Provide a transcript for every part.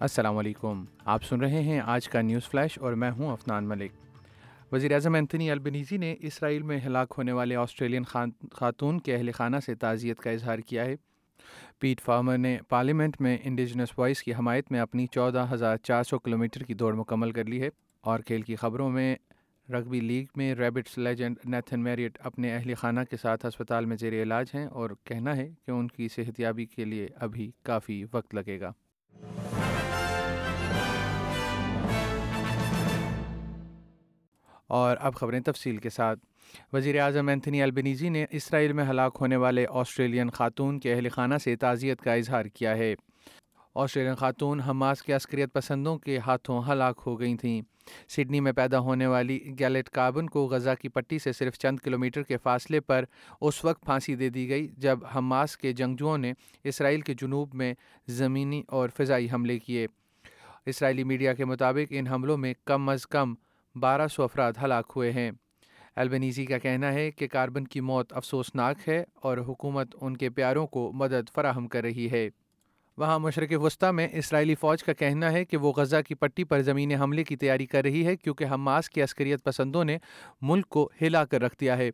السلام علیکم۔ آپ سن رہے ہیں آج کا نیوز فلیش اور میں ہوں افنان ملک۔ وزیر اعظم اینتھنی البنیزی نے اسرائیل میں ہلاک ہونے والے آسٹریلین خاتون کے اہل خانہ سے تعزیت کا اظہار کیا ہے۔ پیٹ فارمر نے پارلیمنٹ میں انڈیجنس وائس کی حمایت میں اپنی چودہ ہزار چار سو کلو میٹر کی دوڑ مکمل کر لی ہے۔ اور کھیل کی خبروں میں رگبی لیگ میں ریبٹس لیجنڈ نیتھن میریٹ اپنے اہل خانہ کے ساتھ ہسپتال میں زیر علاج ہیں اور کہنا ہے کہ ان کی صحت یابی کے لیے ابھی کافی وقت لگے گا۔ اور اب خبریں تفصیل کے ساتھ۔ وزیر اعظم اینتھنی البنیزی نے اسرائیل میں ہلاک ہونے والے آسٹریلین خاتون کے اہل خانہ سے تعزیت کا اظہار کیا ہے۔ آسٹریلین خاتون حماس کے عسکریت پسندوں کے ہاتھوں ہلاک ہو گئی تھیں۔ سڈنی میں پیدا ہونے والی گیلٹ کاربن کو غزہ کی پٹی سے صرف چند کلومیٹر کے فاصلے پر اس وقت پھانسی دے دی گئی، جب حماس کے جنگجوؤں نے اسرائیل کے جنوب میں زمینی اور فضائی حملے کیے۔ اسرائیلی میڈیا کے مطابق ان حملوں میں کم از کم بارہ سو افراد ہلاک ہوئے ہیں۔ البنیزی کا کہنا ہے کہ کاربن کی موت افسوسناک ہے اور حکومت ان کے پیاروں کو مدد فراہم کر رہی ہے۔ وہاں مشرق وسطی میں اسرائیلی فوج کا کہنا ہے کہ وہ غزہ کی پٹی پر زمین حملے کی تیاری کر رہی ہے کیونکہ حماس کی عسکریت پسندوں نے ملک کو ہلا کر رکھ دیا ہے۔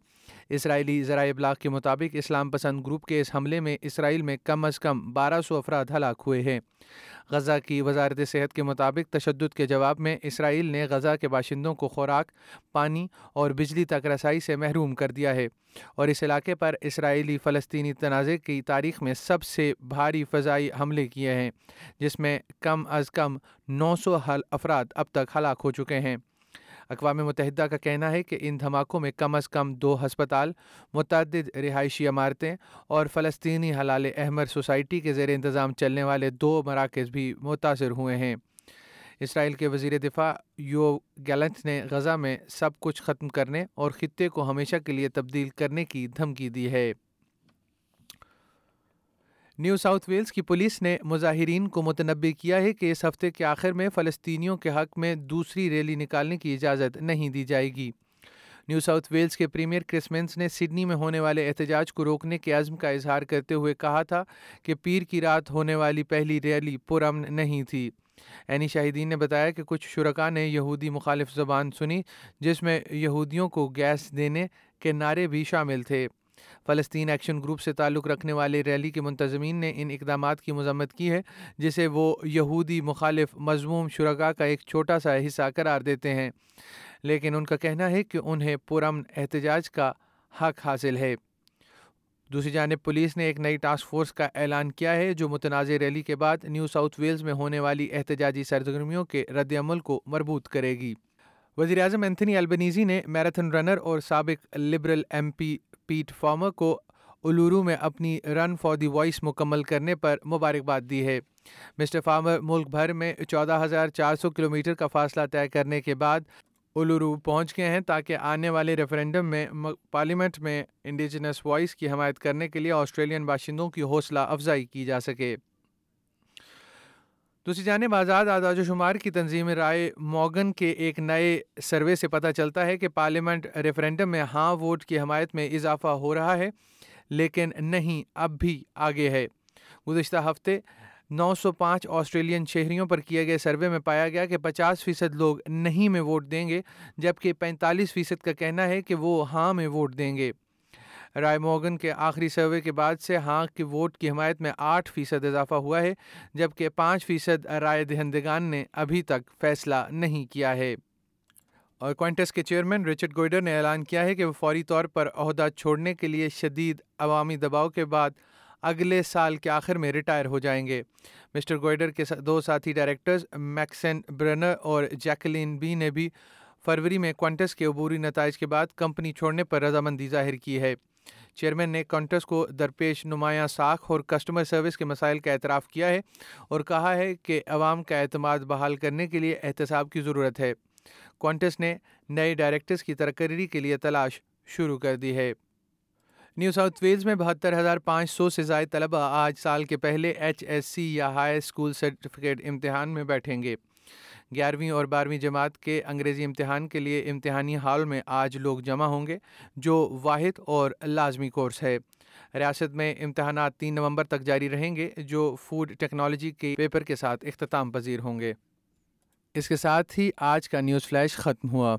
اسرائیلی ذرائع ابلاغ کے مطابق اسلام پسند گروپ کے اس حملے میں اسرائیل میں کم از کم بارہ سو افراد ہلاک ہوئے ہیں۔ غزہ کی وزارت صحت کے مطابق تشدد کے جواب میں اسرائیل نے غزہ کے باشندوں کو خوراک، پانی اور بجلی تک رسائی سے محروم کر دیا ہے اور اس علاقے پر اسرائیلی فلسطینی تنازع کی تاریخ میں سب سے بھاری فضائی حملے کیے ہیں، جس میں کم از کم نو سو افراد اب تک ہلاک ہو چکے ہیں۔ اقوام متحدہ کا کہنا ہے کہ ان دھماکوں میں کم از کم دو ہسپتال، متعدد رہائشی عمارتیں اور فلسطینی حلال احمر سوسائٹی کے زیر انتظام چلنے والے دو مراکز بھی متاثر ہوئے ہیں۔ اسرائیل کے وزیر دفاع یو گیلنٹ نے غزہ میں سب کچھ ختم کرنے اور خطے کو ہمیشہ کے لیے تبدیل کرنے کی دھمکی دی ہے۔ نیو ساؤتھ ویلز کی پولیس نے مظاہرین کو متنبع کیا ہے کہ اس ہفتے کے آخر میں فلسطینیوں کے حق میں دوسری ریلی نکالنے کی اجازت نہیں دی جائے گی۔ نیو ساؤتھ ویلز کے پریمیئر کرسمنس نے سڈنی میں ہونے والے احتجاج کو روکنے کے عزم کا اظہار کرتے ہوئے کہا تھا کہ پیر کی رات ہونے والی پہلی ریلی پرامن نہیں تھی۔ اینی شاہدین نے بتایا کہ کچھ شرکا نے یہودی مخالف زبان سنی جس میں یہودیوں کو گیس دینے کے نعرے بھی شامل تھے۔ فلسطین ایکشن گروپ سے تعلق رکھنے والے ریلی کے منتظمین نے ان اقدامات کی مذمت کی ہے، جسے وہ یہودی مخالف مضموم شرکا کا ایک چھوٹا سا حصہ قرار دیتے ہیں۔ لیکن ان کا کہنا ہے کہ انہیں پرامن احتجاج کا حق حاصل ہے۔ دوسری جانب، پولیس نے ایک نئی ٹاسک فورس کا اعلان کیا ہے، جو متنازع ریلی کے بعد نیو ساؤتھ ویلز میں ہونے والی احتجاجی سرگرمیوں کے رد عمل کو مربوط کرے گی۔ وزیر اعظم اینتھنی البنیزی نے میراتھن رنر اور سابق Liberal M P Pat Farmer کو الورو میں اپنی رن فار دی وائس مکمل کرنے پر مبارکباد دی ہے۔ مسٹر فارمر ملک بھر میں چودہ ہزار چار سو کلو میٹر کا فاصلہ طے کرنے کے بعد الورو پہنچ گئے ہیں تاکہ آنے والے ریفرینڈم میں پارلیمنٹ میں انڈیجنس وائس کی حمایت کرنے کے لیے آسٹریلین باشندوں کی حوصلہ افزائی کی جا سکے۔ دوسری جانب آزاد آزاد و شمار کی تنظیم رائے موگن کے ایک نئے سروے سے پتہ چلتا ہے کہ پارلیمنٹ ریفرینڈم میں ہاں ووٹ کی حمایت میں اضافہ ہو رہا ہے، لیکن نہیں، اب بھی آگے ہے۔ گزشتہ ہفتے نو سو پانچ آسٹریلین شہریوں پر کیے گئے سروے میں پایا گیا کہ پچاس فیصد لوگ نہیں میں ووٹ دیں گے، جبکہ پینتالیس فیصد کا کہنا ہے کہ وہ ہاں میں ووٹ دیں گے۔ رائے موگن کے آخری سروے کے بعد سے ہاں کے ووٹ کی حمایت میں آٹھ فیصد اضافہ ہوا ہے، جبکہ پانچ فیصد رائے دہندگان نے ابھی تک فیصلہ نہیں کیا ہے۔ اور کوئنٹس کے چیئرمین رچرڈ گوئڈر نے اعلان کیا ہے کہ وہ فوری طور پر عہدہ چھوڑنے کے لیے شدید عوامی دباؤ کے بعد اگلے سال کے آخر میں ریٹائر ہو جائیں گے۔ مسٹر گوئڈر کے دو ساتھی ڈائریکٹرز میکسن برنر اور جیکلین بی نے بھی فروری میں کوانٹس کے عبوری نتائج کے بعد کمپنی چھوڑنے پر رضامندی ظاہر کی ہے۔ چیئرمین نے کانٹس کو درپیش نمایاں ساکھ اور کسٹمر سروس کے مسائل کا اعتراف کیا ہے اور کہا ہے کہ عوام کا اعتماد بحال کرنے کے لیے احتساب کی ضرورت ہے۔ کوانٹس نے نئے ڈائریکٹرز کی ترقری کے لیے تلاش شروع کر دی ہے۔ نیو ساؤتھ ویلز میں بہتر ہزار پانچ سو سے زائد طلبہ آج سال کے پہلے ایچ ایس سی یا ہائی اسکول سرٹیفکیٹ امتحان میں بیٹھیں گے۔ گیارہویں اور بارہویں جماعت کے انگریزی امتحان کے لیے امتحانی ہال میں آج لوگ جمع ہوں گے، جو واحد اور لازمی کورس ہے۔ ریاست میں امتحانات تین نومبر تک جاری رہیں گے، جو فوڈ ٹیکنالوجی کے پیپر کے ساتھ اختتام پذیر ہوں گے۔ اس کے ساتھ ہی آج کا نیوز فلیش ختم ہوا۔